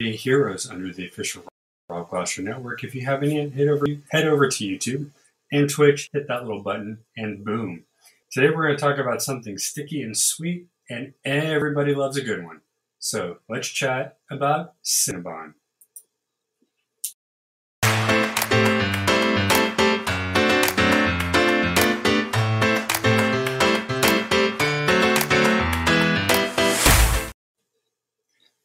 heroes under the official Rob Network. If you haven't yet, head over head over to YouTube and Twitch, hit that little button, and boom. Today we're going to talk about something sticky and sweet, and everybody loves a good one. So let's chat about Cinnabon.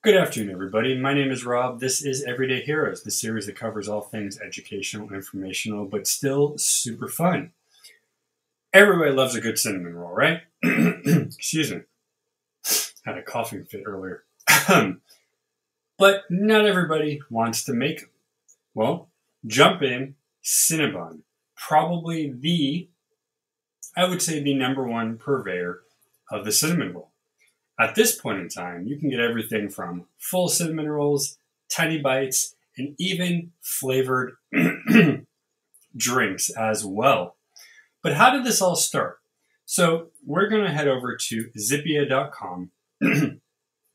Good afternoon, everybody. My name is Rob. This is Everyday Heroes, the series that covers all things educational, informational, but still super fun. Everybody loves a good cinnamon roll, right? Excuse me. Had a coughing fit earlier. but not everybody wants to make them. Well, jump in Cinnabon. Probably the, I would say, the number one purveyor of the cinnamon roll. At this point in time, you can get everything from full cinnamon rolls, tiny bites, and even flavored drinks as well. But how did this all start? So we're going to head over to zippia.com.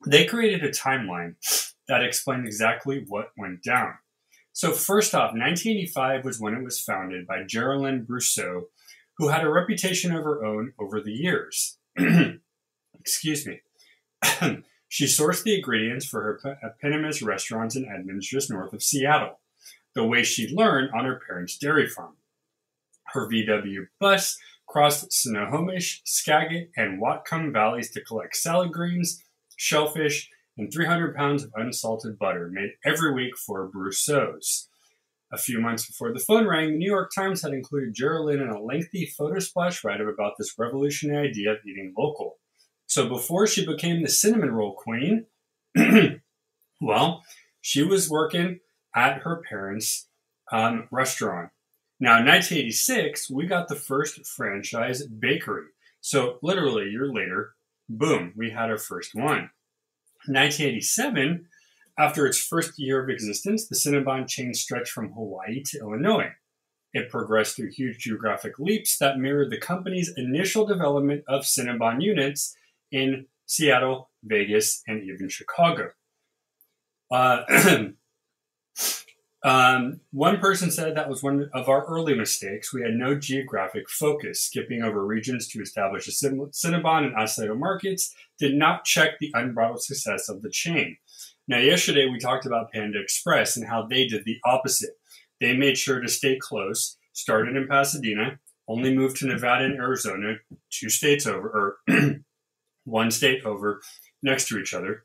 they created a timeline that explained exactly what went down. So first off, 1985 was when it was founded by Geraldine Brusseau, who had a reputation of her own over the years. Excuse me. she sourced the ingredients for her eponymous uh, restaurants in Edmonds, just north of Seattle, the way she learned on her parents' dairy farm. Her VW bus crossed Snohomish, Skagit, and Whatcom valleys to collect salad greens, shellfish, and 300 pounds of unsalted butter made every week for Brusseau's. A few months before the phone rang, the New York Times had included Geraldine in a lengthy photo splash write up about this revolutionary idea of eating local. So before she became the cinnamon roll queen, well, she was working at her parents' um, restaurant. Now, in 1986, we got the first franchise bakery. So, literally a year later, boom, we had our first one. 1987, after its first year of existence, the Cinnabon chain stretched from Hawaii to Illinois. It progressed through huge geographic leaps that mirrored the company's initial development of Cinnabon units in Seattle, Vegas, and even Chicago. Uh, um, one person said that was one of our early mistakes. We had no geographic focus, skipping over regions to establish a Cinnabon and Aceto markets did not check the unbridled success of the chain. Now, yesterday we talked about Panda Express and how they did the opposite. They made sure to stay close, started in Pasadena, only moved to Nevada and Arizona, two states over, or one state over next to each other.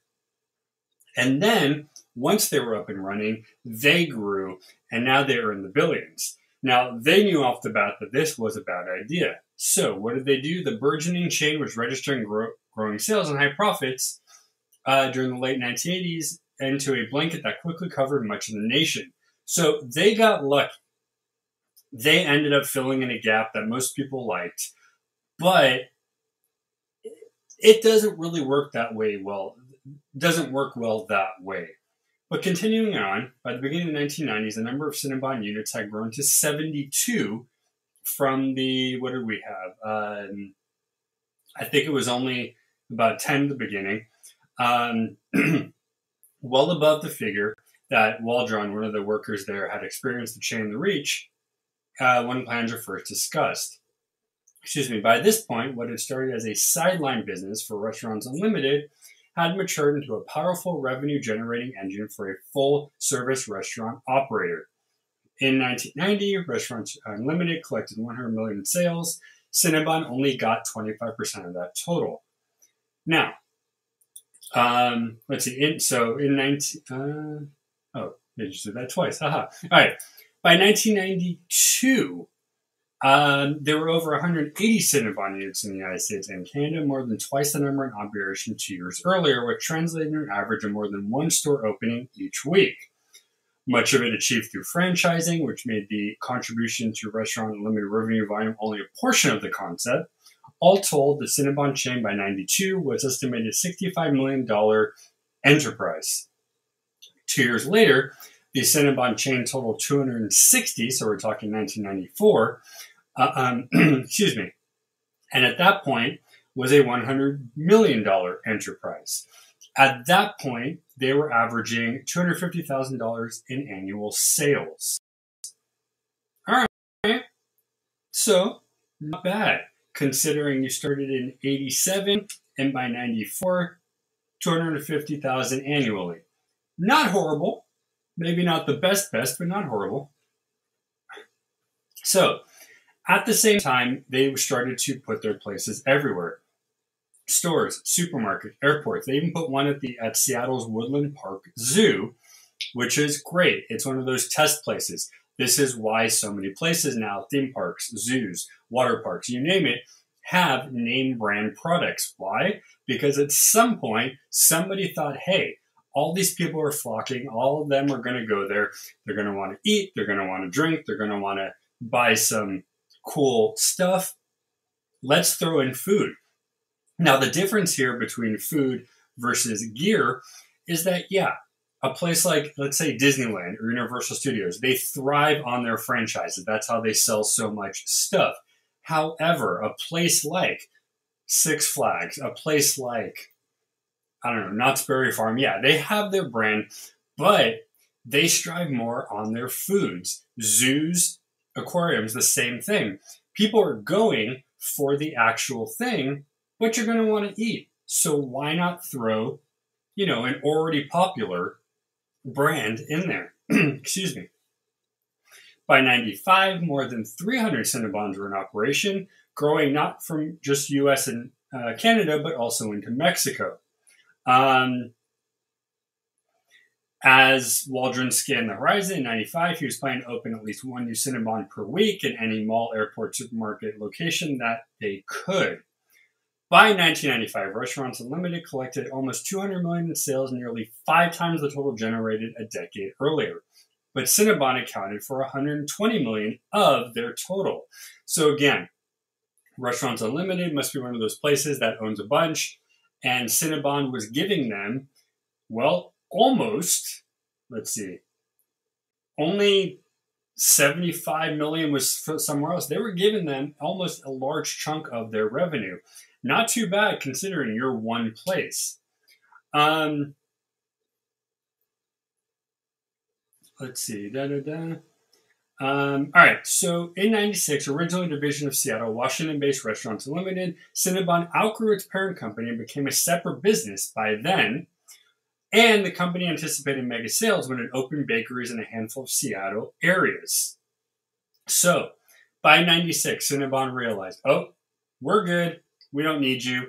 And then once they were up and running, they grew and now they are in the billions. Now they knew off the bat that this was a bad idea. So what did they do? The burgeoning chain was registering gro- growing sales and high profits uh, during the late 1980s into a blanket that quickly covered much of the nation. So they got lucky. They ended up filling in a gap that most people liked, but it doesn't really work that way well doesn't work well that way. But continuing on by the beginning of the 1990s the number of cinnabon units had grown to 72 from the what did we have? Um, i think it was only about 10 at the beginning. Um, well above the figure that waldron one of the workers there had experienced the chain the reach uh, when plans were first discussed excuse me, by this point, what had started as a sideline business for Restaurants Unlimited had matured into a powerful revenue generating engine for a full service restaurant operator. In 1990, Restaurants Unlimited collected 100 million in sales. Cinnabon only got 25% of that total. Now, um, let's see. In, so in 19, uh, oh, they just did that twice. Haha. All right. By 1992, um, there were over 180 Cinnabon units in the United States and Canada, more than twice the number in operation two years earlier, which translated an average of more than one store opening each week. Much of it achieved through franchising, which made the contribution to Restaurants Unlimited revenue volume only a portion of the concept. All told, the Cinnabon chain by 92 was estimated $65 million enterprise. Two years later, the Cinnabon chain totaled 260, so we're talking 1994, uh, um, excuse me, and at that point was a $100 million enterprise. At that point, they were averaging $250,000 in annual sales. All right. So, not bad considering you started in 87 and by 94, 250,000 annually. Not horrible. Maybe not the best best, but not horrible. So, at the same time, they started to put their places everywhere. Stores, supermarkets, airports. They even put one at the at Seattle's Woodland Park Zoo, which is great. It's one of those test places. This is why so many places now, theme parks, zoos, water parks, you name it, have name brand products. Why? Because at some point, somebody thought, hey, all these people are flocking. All of them are going to go there. They're going to want to eat. They're going to want to drink. They're going to want to buy some cool stuff. Let's throw in food. Now, the difference here between food versus gear is that, yeah, a place like, let's say, Disneyland or Universal Studios, they thrive on their franchises. That's how they sell so much stuff. However, a place like Six Flags, a place like, I don't know, Knott's Berry Farm, yeah, they have their brand, but they strive more on their foods. Zoos, aquariums, the same thing. People are going for the actual thing, but you're going to want to eat. So why not throw, you know, an already popular brand in there. Excuse me. By 95, more than 300 Cinnabons were in operation, growing not from just US and uh, Canada, but also into Mexico. Um, as Waldron scanned the horizon in 95, he was planning to open at least one new Cinnabon per week in any mall, airport, supermarket location that they could. By 1995, Restaurants Unlimited collected almost 200 million in sales, nearly five times the total generated a decade earlier. But Cinnabon accounted for 120 million of their total. So again, Restaurants Unlimited must be one of those places that owns a bunch, and Cinnabon was giving them, well, almost, let's see, only 75 million was somewhere else. They were giving them almost a large chunk of their revenue. Not too bad considering you're one place. Um, let's see. Da, da, da. Um, all right, so in 96, originally a division of Seattle, Washington based Restaurants Limited, Cinnabon outgrew its parent company and became a separate business by then. And the company anticipated mega sales when it opened bakeries in a handful of Seattle areas. So by 96, Cinnabon realized, oh, we're good. We don't need you.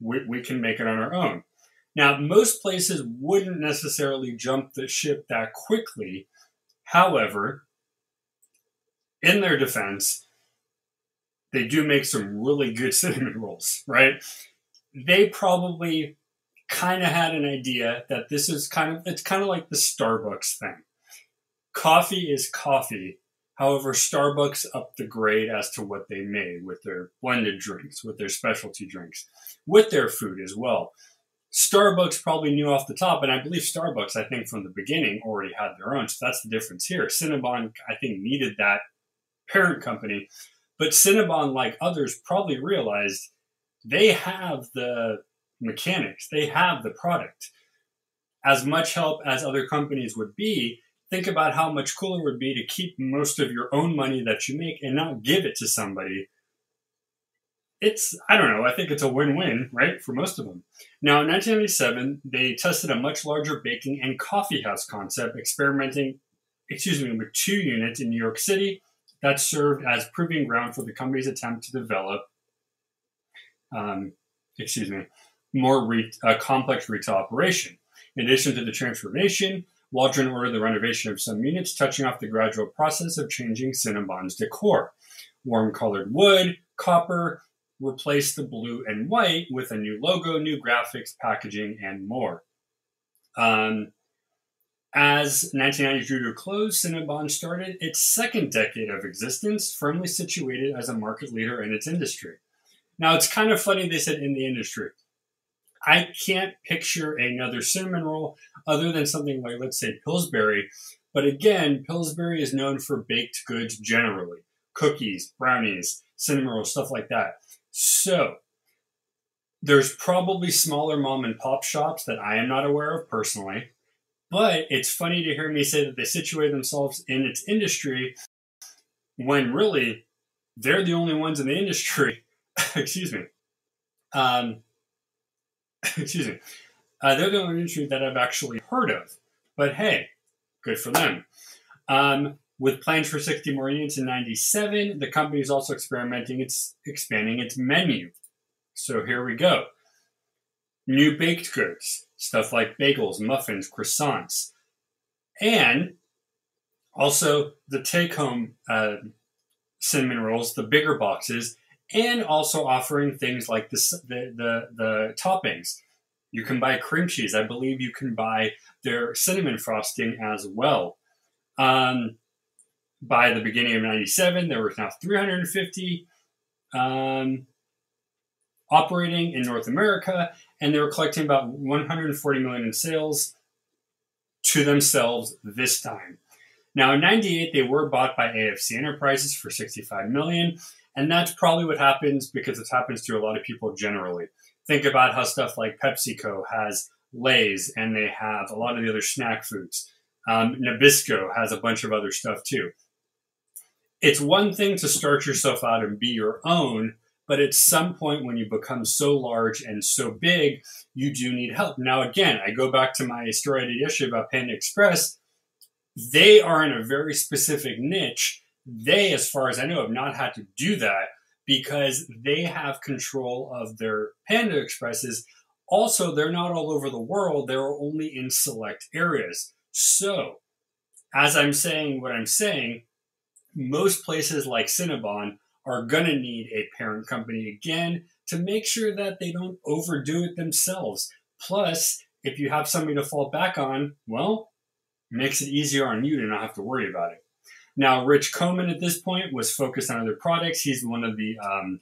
We, we can make it on our own. Now, most places wouldn't necessarily jump the ship that quickly. However, in their defense, they do make some really good cinnamon rolls, right? They probably kind of had an idea that this is kind of it's kind of like the Starbucks thing. Coffee is coffee, However, Starbucks upped the grade as to what they made with their blended drinks, with their specialty drinks, with their food as well. Starbucks probably knew off the top, and I believe Starbucks, I think from the beginning, already had their own. So that's the difference here. Cinnabon, I think, needed that parent company, but Cinnabon, like others, probably realized they have the mechanics, they have the product. As much help as other companies would be, think about how much cooler it would be to keep most of your own money that you make and not give it to somebody. It's, I don't know, I think it's a win win, right, for most of them. Now, in 1997, they tested a much larger baking and coffee house concept, experimenting, excuse me, with two units in New York City that served as proving ground for the company's attempt to develop, um, excuse me, more re- uh, complex retail operation. In addition to the transformation, Waldron ordered the renovation of some units, touching off the gradual process of changing Cinnabon's decor. Warm colored wood, copper, replaced the blue and white with a new logo, new graphics, packaging, and more. Um, as 1990 drew to a close, Cinnabon started its second decade of existence, firmly situated as a market leader in its industry. Now, it's kind of funny they said in the industry. I can't picture another cinnamon roll other than something like, let's say, Pillsbury. But again, Pillsbury is known for baked goods generally cookies, brownies, cinnamon rolls, stuff like that. So, there's probably smaller mom and pop shops that I am not aware of personally, but it's funny to hear me say that they situate themselves in its industry when really they're the only ones in the industry. excuse me. Um, excuse me. Uh, they're the only industry that I've actually heard of. But hey, good for them. Um, with plans for 60 more units in 97, the company is also experimenting its expanding its menu. So here we go. New baked goods, stuff like bagels, muffins, croissants, and also the take-home uh, cinnamon rolls, the bigger boxes, and also offering things like the, the, the, toppings. You can buy cream cheese. I believe you can buy their cinnamon frosting as well. Um, by the beginning of 97, there were now 350 um, operating in North America, and they were collecting about 140 million in sales to themselves this time. Now, in 98, they were bought by AFC Enterprises for 65 million, and that's probably what happens because it happens to a lot of people generally. Think about how stuff like PepsiCo has Lay's and they have a lot of the other snack foods. Um, Nabisco has a bunch of other stuff too. It's one thing to start yourself out and be your own, but at some point when you become so large and so big, you do need help. Now, again, I go back to my story I did yesterday about Panda Express. They are in a very specific niche. They, as far as I know, have not had to do that because they have control of their Panda Expresses. Also, they're not all over the world, they're only in select areas. So, as I'm saying what I'm saying, most places like Cinnabon are going to need a parent company again to make sure that they don't overdo it themselves. Plus, if you have somebody to fall back on, well, makes it easier on you to not have to worry about it. Now, Rich Komen at this point was focused on other products. He's one of the um,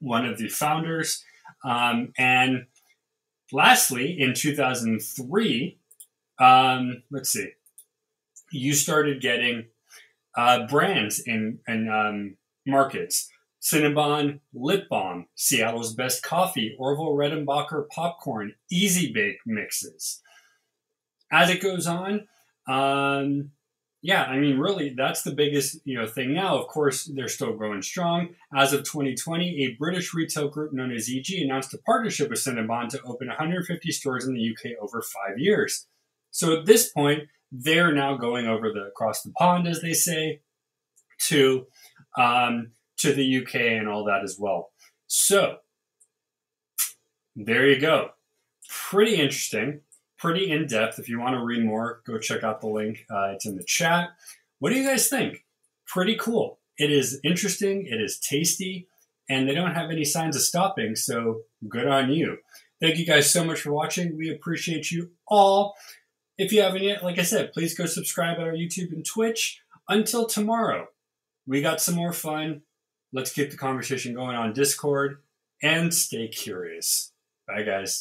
one of the founders. Um, and lastly, in 2003, um, let's see, you started getting uh, brands in, in um, markets. Cinnabon Lip Balm, Seattle's Best Coffee, Orville Redenbacher Popcorn, Easy Bake Mixes. As it goes on, um, yeah, I mean, really, that's the biggest you know thing now. Of course, they're still growing strong. As of 2020, a British retail group known as EG announced a partnership with Cinnabon to open 150 stores in the UK over five years. So at this point, they're now going over the across the pond, as they say, to um, to the UK and all that as well. So there you go. Pretty interesting pretty in depth. If you want to read more, go check out the link. Uh, it's in the chat. What do you guys think? Pretty cool. It is interesting. It is tasty, and they don't have any signs of stopping. So good on you. Thank you guys so much for watching. We appreciate you all. If you haven't yet, like I said, please go subscribe at our YouTube and Twitch. Until tomorrow, we got some more fun. Let's keep the conversation going on Discord and stay curious. Bye, guys.